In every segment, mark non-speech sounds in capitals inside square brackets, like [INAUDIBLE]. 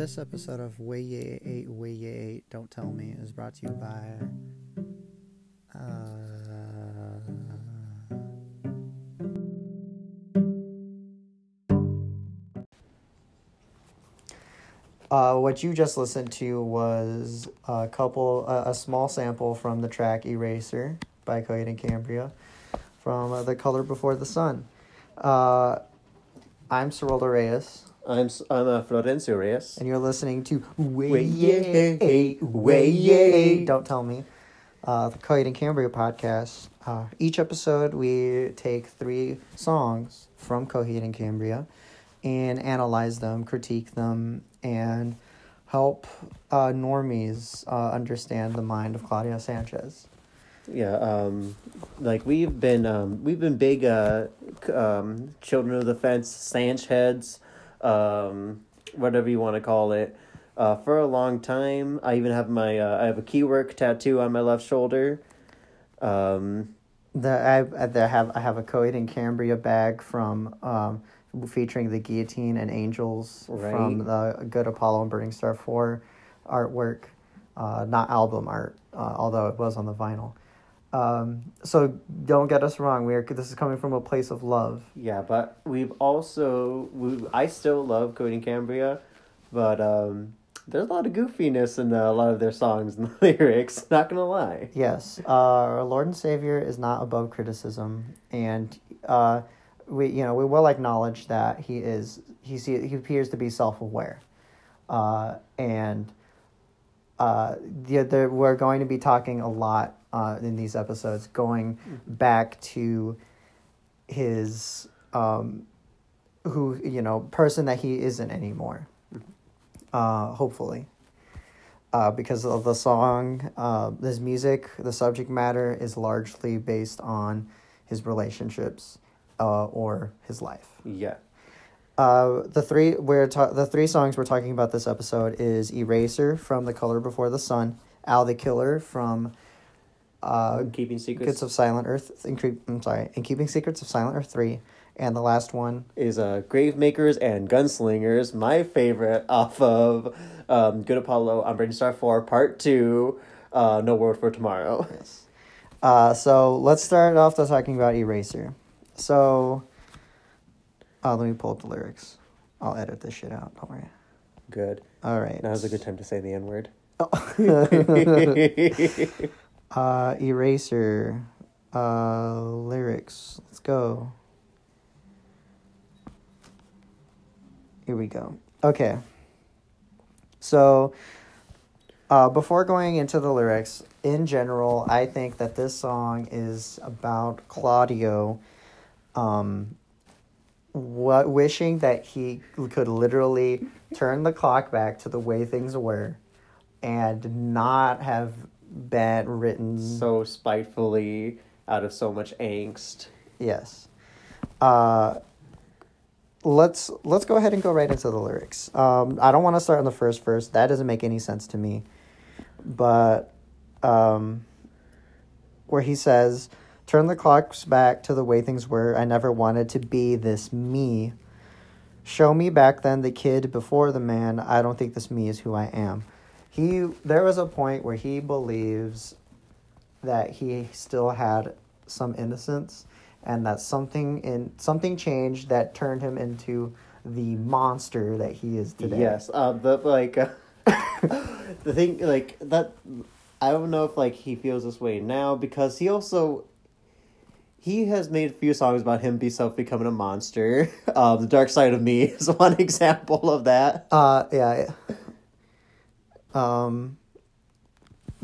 This episode of Way Ye 8 Way Ye 8 Don't Tell Me is brought to you by. Uh, uh, what you just listened to was a couple, uh, a small sample from the track Eraser by Coheed and Cambria from uh, The Color Before the Sun. Uh, I'm Ciroldo Reyes. I'm I'm uh, Florencio Reyes. and you're listening to Way Yay, Way Way Yay. Yay. Don't tell me. Uh, the Coheed and Cambria podcast. Uh, each episode, we take three songs from Coheed and Cambria and analyze them, critique them, and help uh, normies uh, understand the mind of Claudio Sanchez. Yeah, um, like we've been um, we've been big uh, um, children of the fence, Sanch heads, um, whatever you want to call it, uh, for a long time. I even have my uh, I have a keywork tattoo on my left shoulder. Um, The I, I have I have a Coheed and Cambria bag from um, featuring the guillotine and angels from the Good Apollo and Burning Star Four artwork, uh, not album art, uh, although it was on the vinyl. Um, so don't get us wrong. We're this is coming from a place of love. yeah, but we've also we I still love Coheed and Cambria, but um, there's a lot of goofiness in uh, a lot of their songs and the [LAUGHS] lyrics. Not gonna lie. Yes, uh, our Lord and Savior is not above criticism, and uh, we you know we will acknowledge that he is he see, he appears to be self aware, uh, and uh, the, the we're going to be talking a lot uh, in these episodes, going back to his um, who you know person that he isn't anymore. Uh, hopefully uh, because of the song, uh, his music, the subject matter is largely based on his relationships uh, or his life. Yeah. Uh, the three we're ta- the three songs we're talking about this episode is "Eraser" from "The Color Before the Sun," "Al the Killer" from uh, Keeping secrets. "Secrets of Silent Earth." In Cre- I'm sorry, "In Keeping Secrets of Silent Earth" three, and the last one is uh, Gravemakers and Gunslingers, my favorite [LAUGHS] off of um, Good Apollo on Burning Star 4, Part 2, uh, No World for Tomorrow. [LAUGHS] Yes. Uh, so let's start off by talking about Eraser. So, uh, let me pull up the lyrics. I'll edit this shit out. Don't worry. Good. All right. Now's a good time to say the N word. [LAUGHS] uh, Eraser. Uh, lyrics. Let's go. Here we go. Okay. So, uh, before going into the lyrics, in general, I think that this song is about Claudio, um, what wishing that he could literally turn the clock back to the way things were, and not have been written. so spitefully, out of so much angst. Yes. Uh, let's let's go ahead and go right into the lyrics. Um, I don't want to start on the first verse. That doesn't make any sense to me. But um, where he says, "Turn the clocks back to the way things were. I never wanted to be this me. Show me back then the kid before the man. I don't think this me is who I am." He there was a point where he believes that he still had some innocence and that something in something changed that turned him into the monster that he is today. Yes. Uh, the, like, uh, [LAUGHS] the thing, like, that, I don't know if, like, he feels this way now because he also, he has made a few songs about him himself becoming a monster. [LAUGHS] Uh, the Dark Side of Me [LAUGHS] is one example of that. Uh yeah. yeah. Um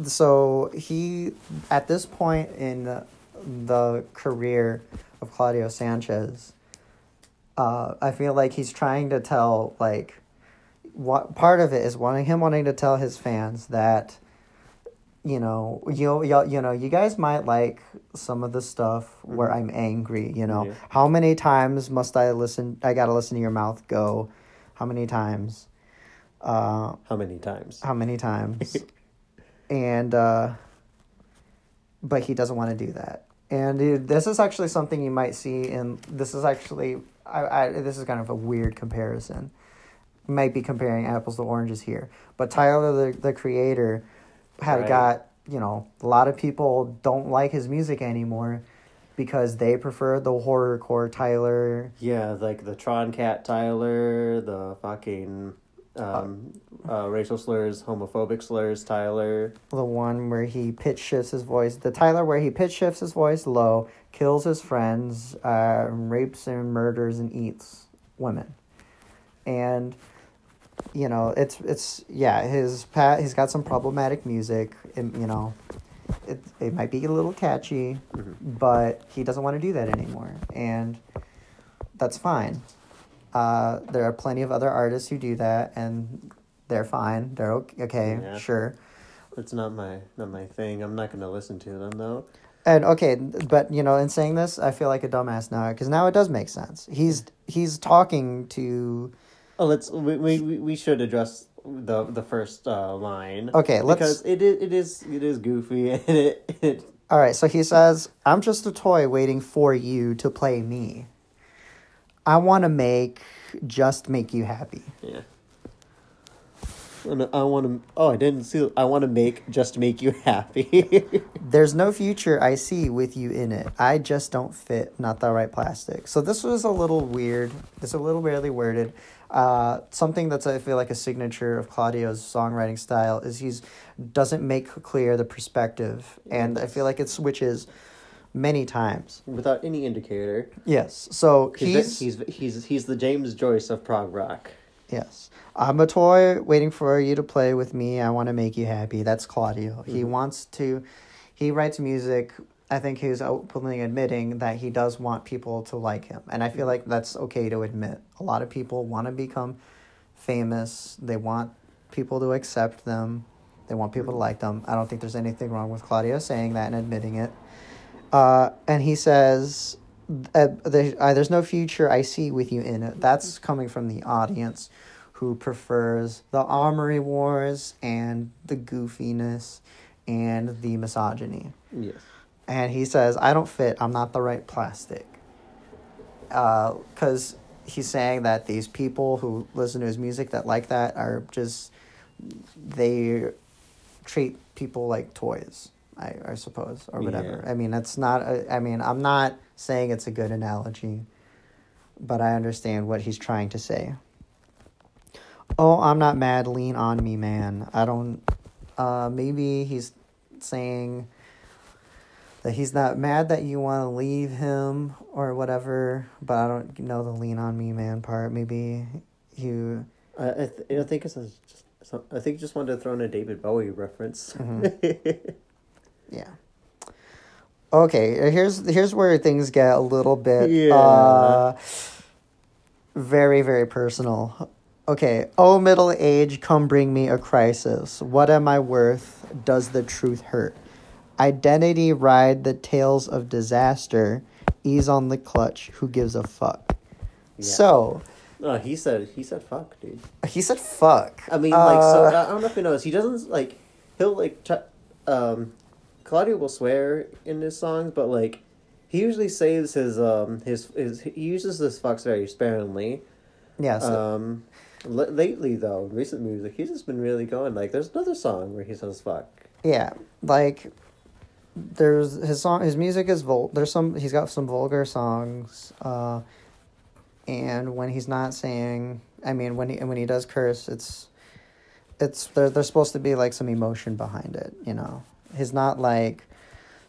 so he at this point in the career of Claudio Sanchez uh I feel like he's trying to tell like what part of it is wanting him wanting to tell his fans that you know you you you know you guys might like some of the stuff where I'm angry you know. Yeah. how many times must I listen I got to listen to your mouth go? How many times uh How many times? how many times [LAUGHS] and uh but he doesn't want to do that and dude, this is actually something you might see in this is actually I, I this is kind of a weird comparison might be comparing apples to oranges here. But Tyler, the the creator, had Right. got you know a lot of people don't like his music anymore because they prefer the horrorcore Tyler. Yeah, like the Tron Cat Tyler, the fucking um, uh, racial slurs, homophobic slurs Tyler. the one where he pitch shifts his voice, the Tyler where he pitch shifts his voice low, kills his friends, uh, rapes and murders and eats women, and you know it's it's yeah his pat he's got some problematic music and you know it it might be a little catchy, Mhm. but he doesn't want to do that anymore, and that's fine. Uh, there are plenty of other artists who do that, and they're fine. They're okay. okay Yeah. Sure. It's not my not my thing. I'm not gonna listen to them though. And okay, but you know, in saying this, I feel like a dumbass now because now it does make sense. He's he's talking to. Oh, let's we we, we- we should address the the first uh, line. Okay, let's- because it is it is it is goofy [LAUGHS] and it, it All right, so he says, "I'm just a toy waiting for you to play me. I want to make just make you happy." yeah. I want to. Oh, I didn't see. I want to make just make you happy. [LAUGHS] There's no future I see with you in it. I just don't fit, not the right plastic. So this was a little weird. It's a little weirdly worded. Uh, something that's I feel like a signature of Claudio's songwriting style is he's doesn't make clear the perspective, and I feel like it switches many times. Without any indicator. Yes. So He's he's, he's he's the James Joyce of prog rock. yes. I'm a toy waiting for you to play with me. I want to make you happy. That's Claudio. He Mhm. wants to. He writes music. I think he's openly admitting that he does want people to like him, and I feel like that's okay to admit. A lot of people want to become famous. They want people to accept them. They want people to like them. I don't think there's anything wrong with Claudio saying that and admitting it. Uh, and he says, uh, uh, "There's no future I see with you in it." That's coming from the audience, who prefers the armory wars and the goofiness, and the misogyny. Yes. And he says, "I don't fit. I'm not the right plastic." Because he's saying that these people who listen to his music that like that are just they treat people like toys. I, I suppose or whatever. Yeah. I mean, it's not. A, I mean, I'm not saying it's a good analogy, but I understand what he's trying to say. Oh, I'm not mad. Lean on me, man. I don't. Uh, maybe he's saying that he's not mad that you want to leave him or whatever, but I don't know the lean on me, man part. Maybe you. I I, th- I think it's just. some- I think he just wanted to throw in a David Bowie reference. Mhm. [LAUGHS] Yeah. Okay, here's here's where things get a little bit Yeah. uh very very personal. Okay, oh middle age, come bring me a crisis. What am I worth? Does the truth hurt? Identity ride the tales of disaster. Ease on the clutch. Who gives a fuck? Yeah. So No, he said he said fuck, dude. he said fuck. I mean, like, so Uh, I don't know if you notice. He doesn't like. He'll like. T- um, Claudio will swear in his songs, but like, he usually saves his um his his he uses this fucks very sparingly. yeah. So, Um, l- lately though, recent music, he's just been really going. Like, there's another song where he says fuck. Yeah, like there's his song. His music is vul. There's some. He's got some vulgar songs. Uh, and when he's not saying, I mean, when he when he does curse, it's it's there. There's supposed to be like some emotion behind it. You know, he's not like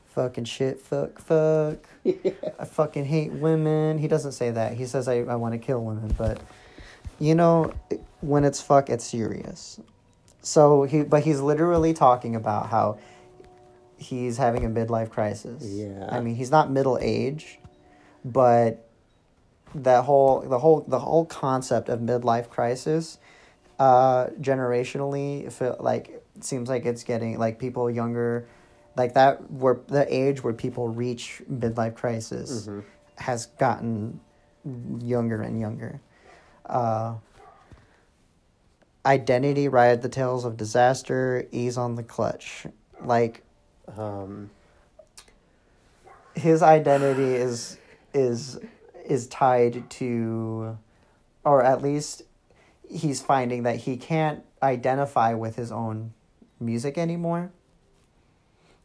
fucking shit, fuck, fuck. [LAUGHS] I fucking hate women. He doesn't say that. He says I I want to kill women, but you know, when it's fuck, it's serious. So he, but he's literally talking about how he's having a midlife crisis. Yeah. I mean, he's not middle age, but that whole the whole the whole concept of midlife crisis, uh, generationally, feel like seems like it's getting like people younger, like that where the age where people reach midlife crisis Mhm. has gotten younger and younger. Uh, identity, ride the tales of disaster, ease on the clutch. Like Um, his identity is is is tied to, or at least he's finding that he can't identify with his own music anymore.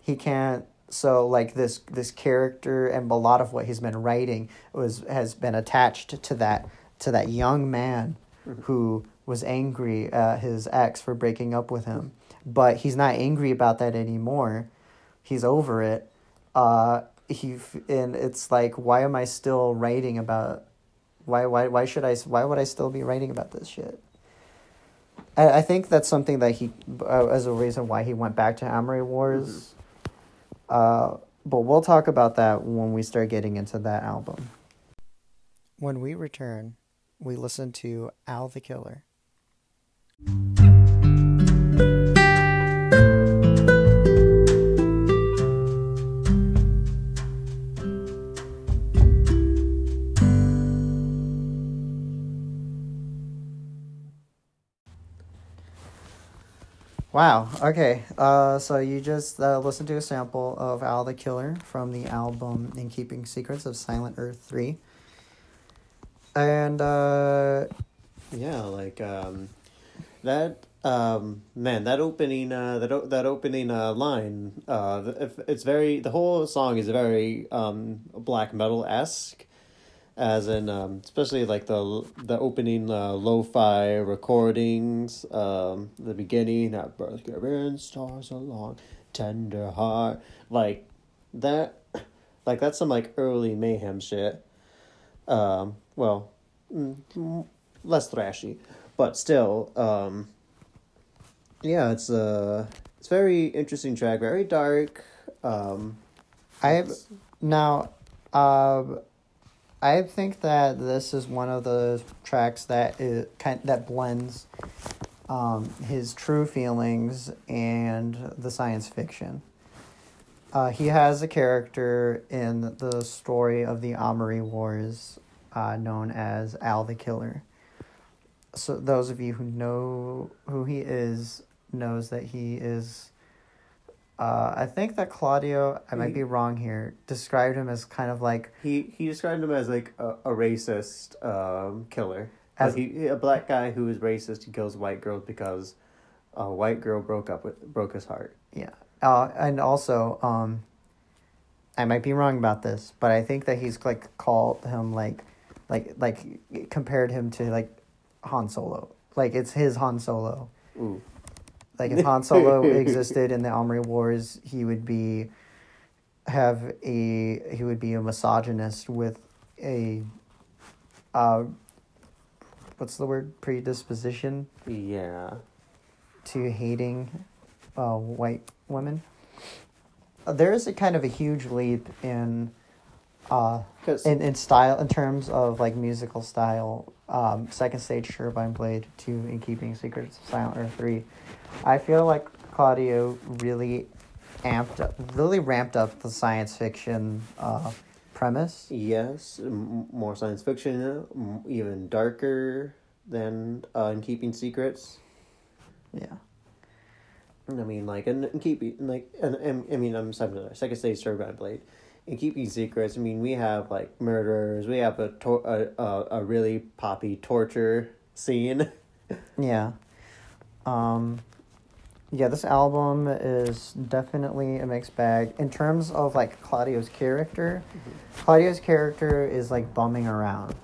He can't so like this this character and a lot of what he's been writing was has been attached to that to that young man who was angry at his ex for breaking up with him. But he's not angry about that anymore. He's over it. Uh he and it's like why am i still writing about why why why should i why would i still be writing about this shit i, I think that's something that he uh, as a reason why he went back to armory wars. Uh but we'll talk about that when we start getting into that album. When we return we listen to al the killer Wow. Okay. Uh, so you just uh, listened to a sample of Al the Killer from the album "In Keeping Secrets of Silent Earth 3. And uh, Yeah, like um, that. Um, man, that opening, uh, that o- that opening uh, line, uh, if- it's very. The whole song is very um black metal esque, as in um, especially like the the opening uh, lo-fi recordings, um, the beginning that birth giving stars along, tender heart, like that, [COUGHS] like that's some like early mayhem shit. Um, well, mm, mm, less thrashy, but still, um, yeah, it's a it's very interesting track, very dark. Um, I have now. Uh, I think that this is one of the tracks that is kind that blends um, his true feelings and the science fiction. Uh, he has a character in the story of the Armory Wars, uh, known as Al the Killer. So those of you who know who he is knows that he is. Uh, I think that Claudio, I might be wrong here, described him as kind of like He he described him as like a, a racist um, killer. As- he a black guy who is racist who kills white girls because a white girl broke up with broke his heart. Yeah. Uh, and also, um, I might be wrong about this, but I think that he's like called him like, like, like compared him to like Han Solo. Like it's his Han Solo. Ooh. Like if Han Solo [LAUGHS] existed in the Armory Wars, he would be have a he would be a misogynist with a uh what's the word predisposition Yeah. to hating uh, white women. Uh, There is a kind of a huge leap in uh, Cause in, in style in terms of like musical style. Um, second stage Turbine Blade two In Keeping Secrets of Silent Earth three. I feel like Claudio really amped up, really ramped up the science fiction uh, premise. yes, m- more science fiction, m- even darker than uh, in keeping secrets. Yeah. I mean, like, and, and keeping like, and, and I mean, I'm sorry, second stage turbine blade. In keeping secrets, I mean, we have like murderers. We have a tor- a, a a really poppy torture scene. [LAUGHS] Yeah. Um yeah, this album is definitely a mixed bag. In terms of like Claudio's character, Claudio's character is like bumming around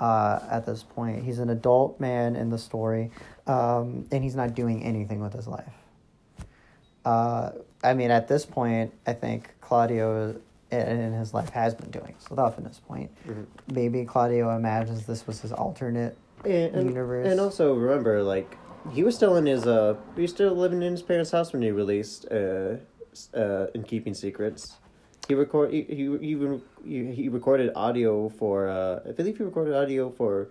uh, at this point. He's an adult man in the story, um, and he's not doing anything with his life. Uh, I mean, at this point, I think Claudio in, in his life has been doing stuff. In this point, maybe Claudio imagines this was his alternate And, and, Universe. and also remember, like he was still in his uh, he was still living in his parents' house when he released uh, uh, in keeping secrets. He record he he he, even- he, he recorded audio for uh, I believe he recorded audio for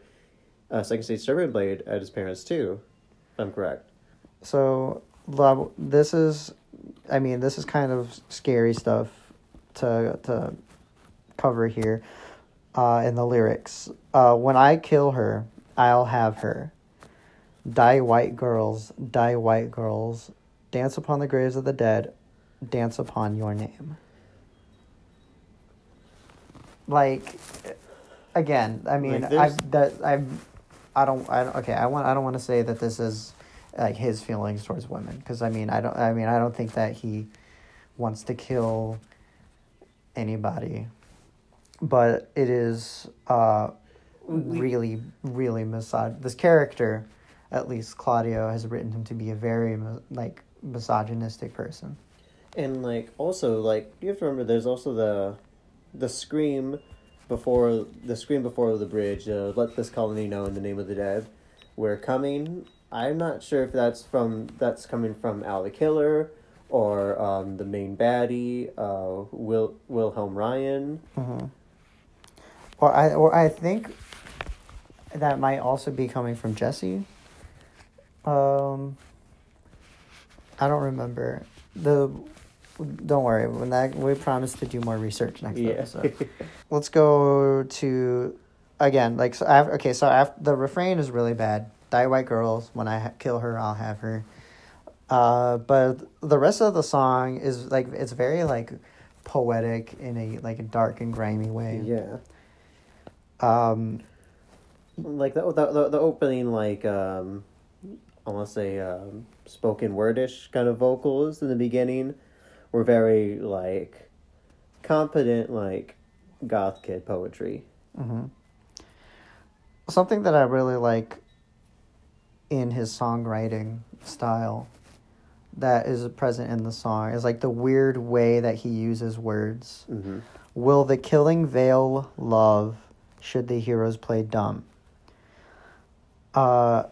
uh, Second Stage Turbine Blade at his parents too. If I'm correct. So, love. This is, I mean, this is kind of scary stuff to to cover here, uh, in the lyrics. Uh, when I kill her, I'll have her. Die, white girls, die, white girls. Dance upon the graves of the dead. Dance upon your name. Like, again, I mean, Like, I've that I've I don't I don't, okay I want I don't want to say that this is like his feelings towards women because I mean I don't I mean I don't think that he wants to kill anybody, but it is uh We- really really misog this character at least Claudio has written him to be a very like misogynistic person. And like also like you have to remember there's also the the scream before the scream before the bridge, uh, let this colony know in the name of the dead. We're coming. I'm not sure if that's from that's coming from Al the Killer or um, the main baddie, uh, Will Wilhelm Ryan. Mm-hmm. Or I or I think that might also be coming from Jesse. Um, I don't remember the. Don't worry. When that we promise to do more research next Yeah. episode. [LAUGHS] Let's go to again. Like so. After, okay, so after the refrain is really bad. Die white girls. When I ha- kill her, I'll have her. Uh, but the rest of the song is like it's very like poetic in a like a dark and grimy way. yeah. Um, like the the the, the opening like um almost say um spoken wordish kind of vocals in the beginning were very like competent like goth kid poetry mhm. Something that I really like in his songwriting style that is present in the song is like the weird way that he uses words. mm-hmm. Will the killing veil love should the heroes play dumb? Uh,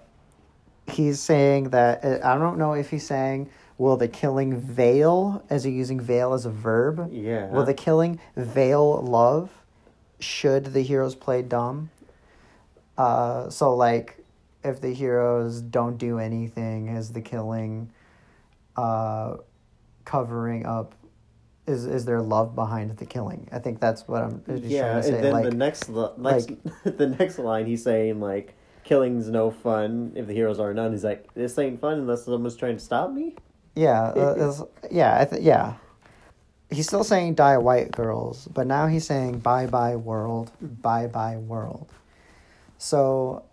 he's saying that uh, I don't know if he's saying will the killing veil as he using veil as a verb. yeah Will the killing veil love should the heroes play dumb? Uh, so like if the heroes don't do anything, is the killing uh, covering up? Is is there love behind the killing? I think that's what I'm just yeah trying to say. and then like, the next li- next [LAUGHS] the next line he's saying like killing's no fun if the heroes are none he's like this ain't fun unless someone's trying to stop me Yeah, uh, yeah, I th- yeah. He's still saying die white girls, but now he's saying bye bye world, bye bye world. So,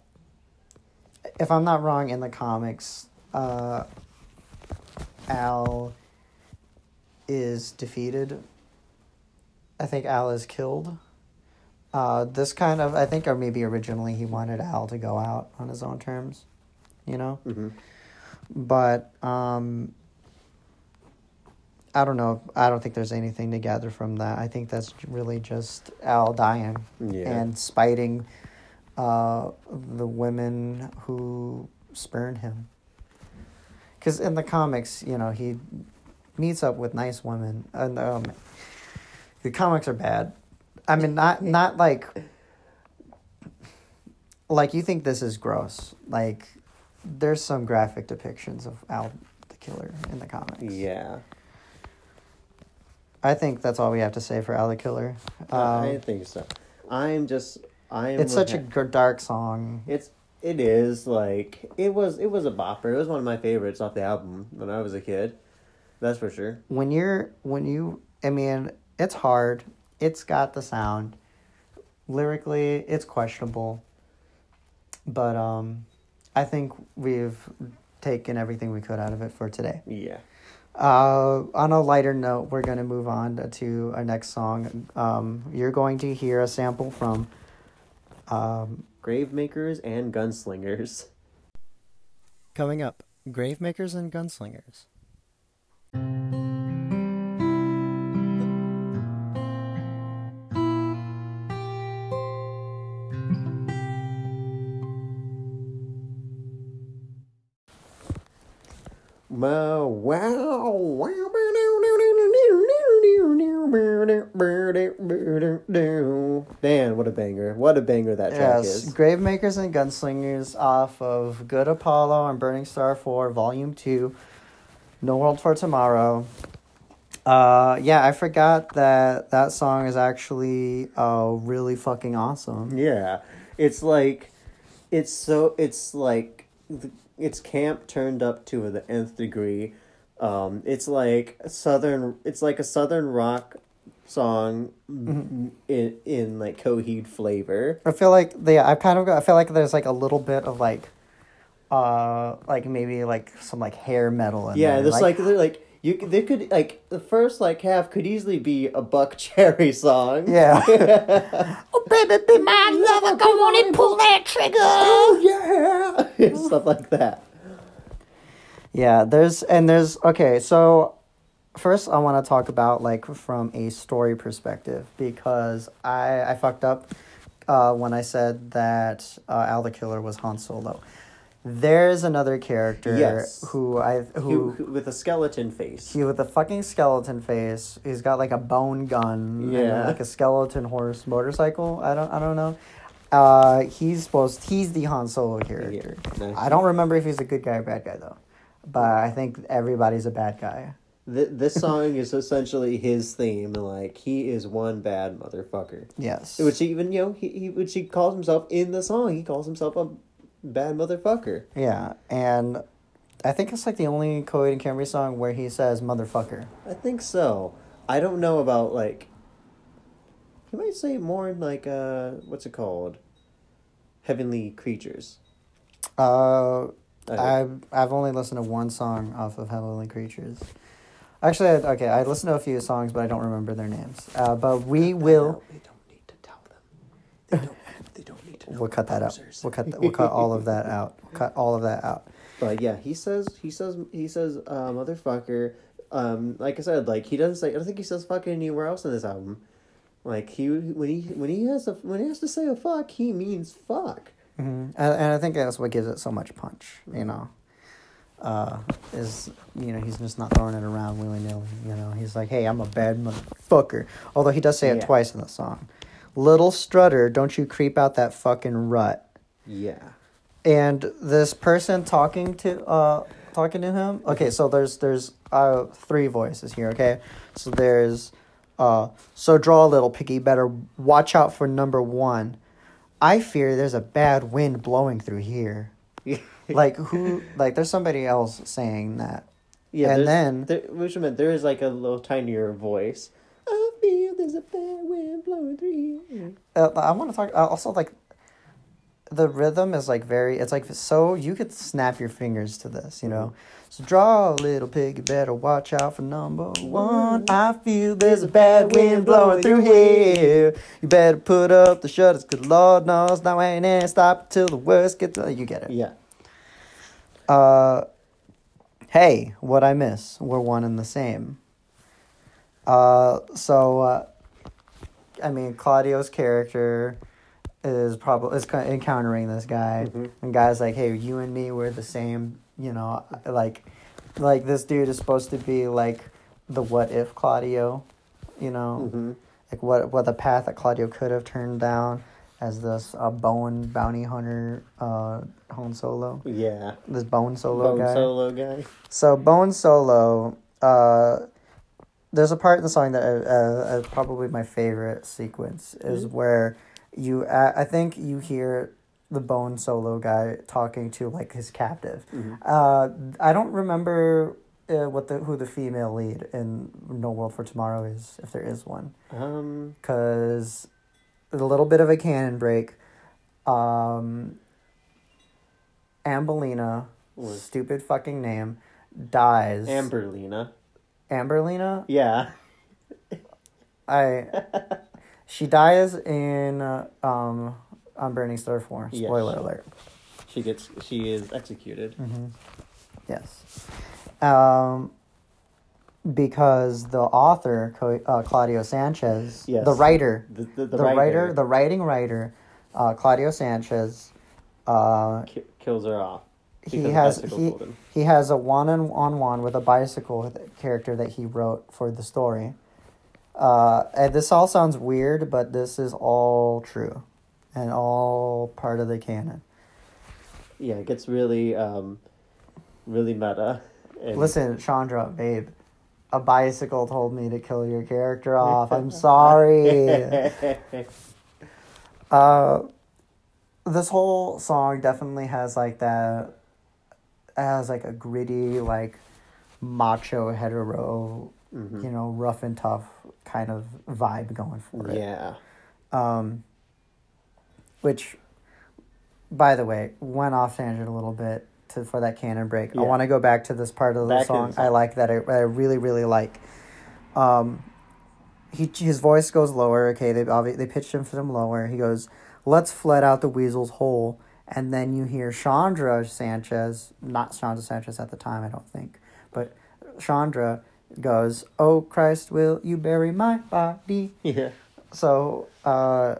if I'm not wrong, in the comics, uh, Al is defeated. I think Al is killed. Uh, this kind of, I think, or maybe originally he wanted Al to go out on his own terms, you know? mm-hmm. but um I don't know. I don't think there's anything to gather from that. I think that's really just Al dying yeah and spiting uh, the women who spurn him. Because in the comics, you know, he meets up with nice women, and um, the comics are bad. I mean, not not like like you think this is gross. Like, there's some graphic depictions of Al the Killer in the comics. yeah I think that's all we have to say for Al the Killer. I Um, think so I'm just I'm it's such a dark song. It's it is like it was it was a bopper. It was one of my favorites off the album when I was a kid. That's for sure. when you're when you i mean it's hard it's got the sound lyrically it's questionable but um i think we've taken everything we could out of it for today Yeah. uh on a lighter note we're going to move on to our next song um you're going to hear a sample from um Gravemakers and gunslingers. coming up gravemakers and gunslingers Wow, wow, wow. Man, what a banger. What a banger that track Yes, is. Gravemakers and Gunslingers off of Good Apollo and Burning Star 4, Volume 2, No World for Tomorrow. Uh, yeah, I forgot that that song is actually uh, really fucking awesome. Yeah. It's like it's so it's like it's camp turned up to the nth degree. Um, it's like southern. It's like a southern rock song in in like Coheed flavor. I feel like they. I kind of. I feel like there's like a little bit of like, uh, like maybe like some like hair metal. In Yeah, there. this like they're like you they could like the first like half could easily be a Buckcherry song. yeah. [LAUGHS] Oh, baby, be my lover. Go on and pull that trigger. Oh yeah, [LAUGHS] stuff like that. Yeah, there's and there's okay, so first I want to talk about like from a story perspective because I I fucked up uh, when I said that uh, Al the Killer was Han Solo. There's another character Yes. who I Who, who with a skeleton face. he with a fucking skeleton face. He's got like a bone gun. and, Yeah. like a skeleton horse motorcycle. I don't I don't know. Uh, he's supposed he's the Han Solo character. nice. I don't remember if he's a good guy or bad guy though, but I think everybody's a bad guy. Th- this song is essentially his theme, like he is one bad motherfucker. Yes. Which even you know he, he which he calls himself in the song. He calls himself a bad motherfucker. yeah, and I think it's like the only Coheed and Cambria song where he says "motherfucker." I think so. I don't know about like. He might say more in like uh what's it called? Heavenly creatures. Uh, I- I've only listened to one song off of Heavenly Creatures. Actually, I- okay, I listened to a few songs, but I don't remember their names. Uh, but we will. They don't need to tell them. They don't. They don't need to. We'll cut that out. posers. We'll cut. That, we'll cut all of that out. We'll cut all of that out. But yeah, he says he says he says uh, motherfucker. Um, like I said, like he doesn't say. I don't think he says fuck anywhere else in this album. Like he when he when he has a when he has to say a fuck, he means fuck. Hmm And, and I think that's what gives it so much punch. You know, uh, is you know he's just not throwing it around willy nilly. You know, he's like, "Hey, I'm a bad motherfucker." Although he does say it Yeah. twice in the song. Little strutter, don't you creep out that fucking rut. Yeah. and this person talking to uh talking to him okay so there's there's uh three voices here okay so there's uh so draw a little piggy better watch out for number one i fear there's a bad wind blowing through here [LAUGHS] like who like there's somebody else saying that Yeah, And then- there, which meant there is like a little tinier voice. I feel there's a bad wind blowing through here. uh, i want to talk uh, also like the rhythm is like very it's like so you could snap your fingers to this you know so draw a little pig you better watch out for number one. I feel there's a bad wind blowing through here. You better put up the shutters because lord knows now ain't any stop till the worst gets you get it. Yeah. uh hey what i miss? We're one and the same. Uh so uh i mean claudio's character is probably is kind encountering this guy. Mhm. and guy's like hey you and me we're the same you know like like this dude is supposed to be like the what if claudio you know Mm-hmm. like what what the path that claudio could have turned down as this uh, bowen bounty hunter uh Han solo Yeah. this bone solo Bone guy solo guy. so Bone Solo, uh, there's a part in the song that uh, uh, probably my favorite sequence is Mhm. where you uh, I think you hear the Bone Solo guy talking to like his captive. Mhm. Uh, I don't remember uh, what the who the female lead in No World for Tomorrow is if there is one Um. because a little bit of a canon break. Um, Ambellina, Was- stupid fucking name, dies. Amberlina. Amberlina. Yeah. I. she dies in uh, um on Burning Star. Yes. Spoiler alert. She gets. She is executed. Mm-hmm. Yes. Um. Because the author, uh, Claudio Sanchez, Yes. the writer, The the, the, the, writer, writer, the writing writer, uh, Claudio Sanchez, uh, ki- kills her off. he has he, he has a one on one with a bicycle character that he wrote for the story. Uh, and this all sounds weird, but this is all true, and all part of the canon. Yeah, it gets really um, really meta. And Listen, Chondra, babe, a bicycle told me to kill your character [LAUGHS] off. I'm sorry. [LAUGHS] Uh, this whole song definitely has like that has like a gritty like macho hetero Mhm. you know, rough and tough kind of vibe going for it. Yeah. Um, which, by the way, went off tangent a little bit to for that canon break. I want to go back to this part of the to the song. I like that. I, I really really like. Um, he his voice goes lower. Okay, they they pitched him some lower. He goes, "Let's flood out the weasel's hole," and then you hear Chondra Sanchez, not Chondra Sanchez at the time, I don't think, but Chondra goes, "Oh Christ, will you bury my body?" [LAUGHS] Yeah. So, uh,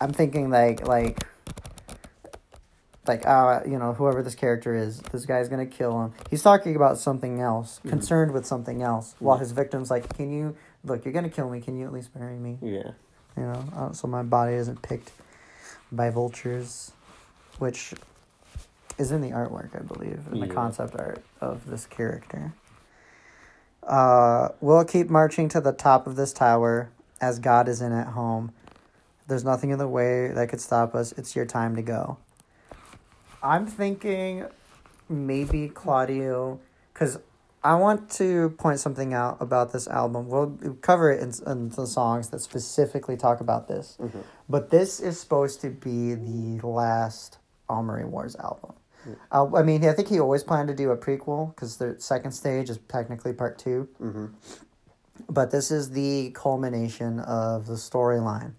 I'm thinking like like like uh you know whoever this character is, this guy's gonna kill him. He's talking about something else, Mhm. concerned with something else, while Mhm. his victim's like, "Can you look? You're gonna kill me. Can you at least bury me? Yeah. You know, uh, so my body isn't picked by vultures," which is in the artwork, I believe, in the concept art of this character. Uh, we'll keep marching to the top of this tower as God is in at home. There's nothing in the way that could stop us. It's your time to go. I'm thinking maybe Claudio, because I want to point something out about this album. We'll cover it in, in the songs that specifically talk about this. Mhm. But this is supposed to be the last Armory Wars album. Yeah. Uh, I mean, I think he always planned to do a prequel because the second stage is technically part two. Mm-hmm. But this is the culmination of the storyline.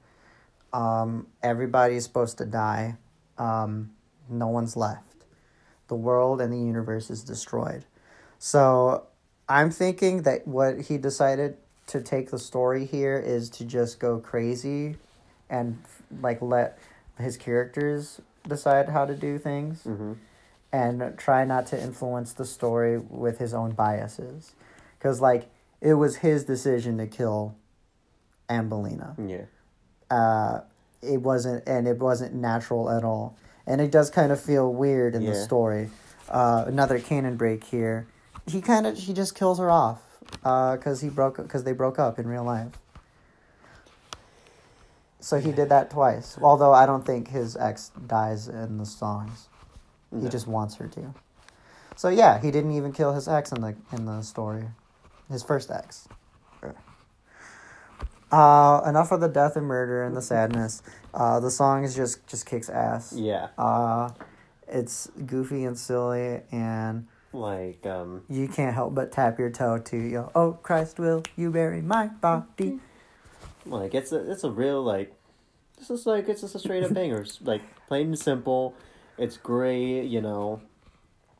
Um, everybody's supposed to die. Um, no one's left. The world and the universe is destroyed. So I'm thinking that what he decided to take the story here is to just go crazy and like let his characters decide how to do things Mm-hmm. and try not to influence the story with his own biases. Because, like, it was his decision to kill Ambellina. Yeah. Uh, it wasn't, and it wasn't natural at all. And it does kind of feel weird in the story. Uh, another canon break here. He kind of, he just kills her off. Uh, cause he broke, cause they broke up in real life. So he did that twice. Although I don't think his ex dies in the songs. He just wants her to. So yeah, he didn't even kill his ex in the in the story, his first ex. Uh, enough of the death and murder and the sadness. Uh, the song is just just kicks ass. Yeah. Uh, it's goofy and silly, and Like um. you can't help but tap your toe to yo. Oh Christ, will you bury my body? Like it's a it's a real like this is like it's just a straight up banger. Like plain and simple. It's great, you know.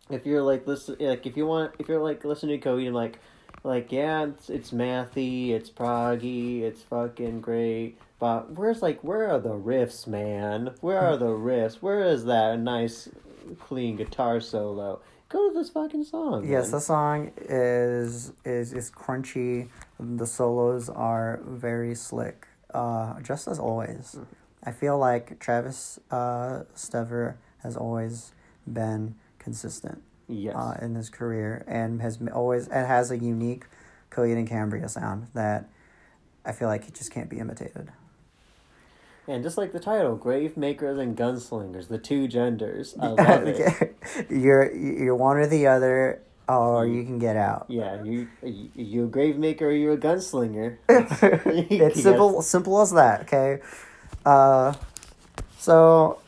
If you're like listen like if you want if you're like listening to Coheed and like like yeah it's it's mathy, it's proggy, it's fucking great. But where's like where are the riffs, man? Where are the riffs? Where is that nice clean guitar solo? Go to this fucking song. Yes, man. the song is is is crunchy. The solos are very slick, uh, just as always. Mm-hmm. I feel like Travis uh, Stever has always been consistent yes. uh, in his career and has always and has a unique Coheed and Cambria sound that I feel like it just can't be imitated. And just like the title, Grave Makers and Gunslingers, the two genders. I [LAUGHS] love it. you're you're one or the other, or you can get out. Yeah, you you a grave maker or you're a gunslinger. [LAUGHS] [LAUGHS] it's simple simple as that okay uh so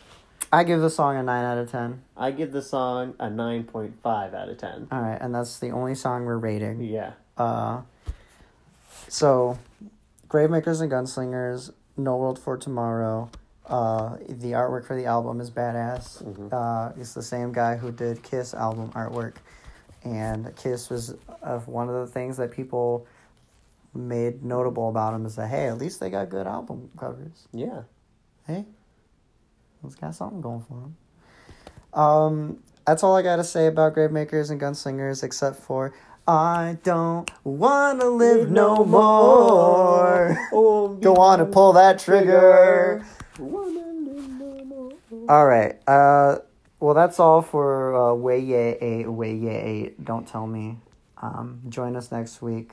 i give the song a 9 out of 10 I give the song a nine point five out of ten. all right and that's the only song we're rating Yeah. uh so gravemakers and gunslingers no world for tomorrow uh the artwork for the album is badass Mhm. uh it's the same guy who did kiss album artwork and kiss was uh, one of the things that people made notable about him is that hey at least they got good album covers Yeah. hey, he's got something going for him. Um, that's all I gotta say about Gravemakers and Gunslingers, except for I don't wanna live no more. Go on and pull that trigger. All right. Uh, well, that's all for uh, Way Yay Eight, Way Yay Eight. Don't tell me. Um, join us next week,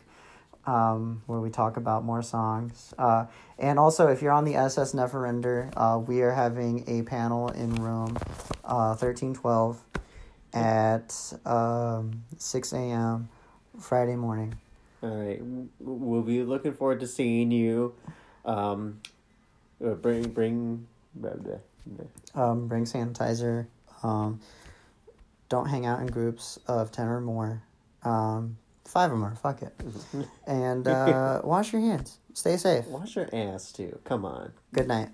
um, where we talk about more songs. Uh, and also, if you're on the SS Neverender, uh, we are having a panel in room uh, thirteen twelve at um, six a.m. Friday morning. All right, we'll be looking forward to seeing you. Um, uh, bring bring. Um, bring sanitizer. Um, don't hang out in groups of 10 or more. Um, five or more, fuck it. [LAUGHS] And uh, wash your hands. Stay safe. Wash your ass too. Come on. Good night.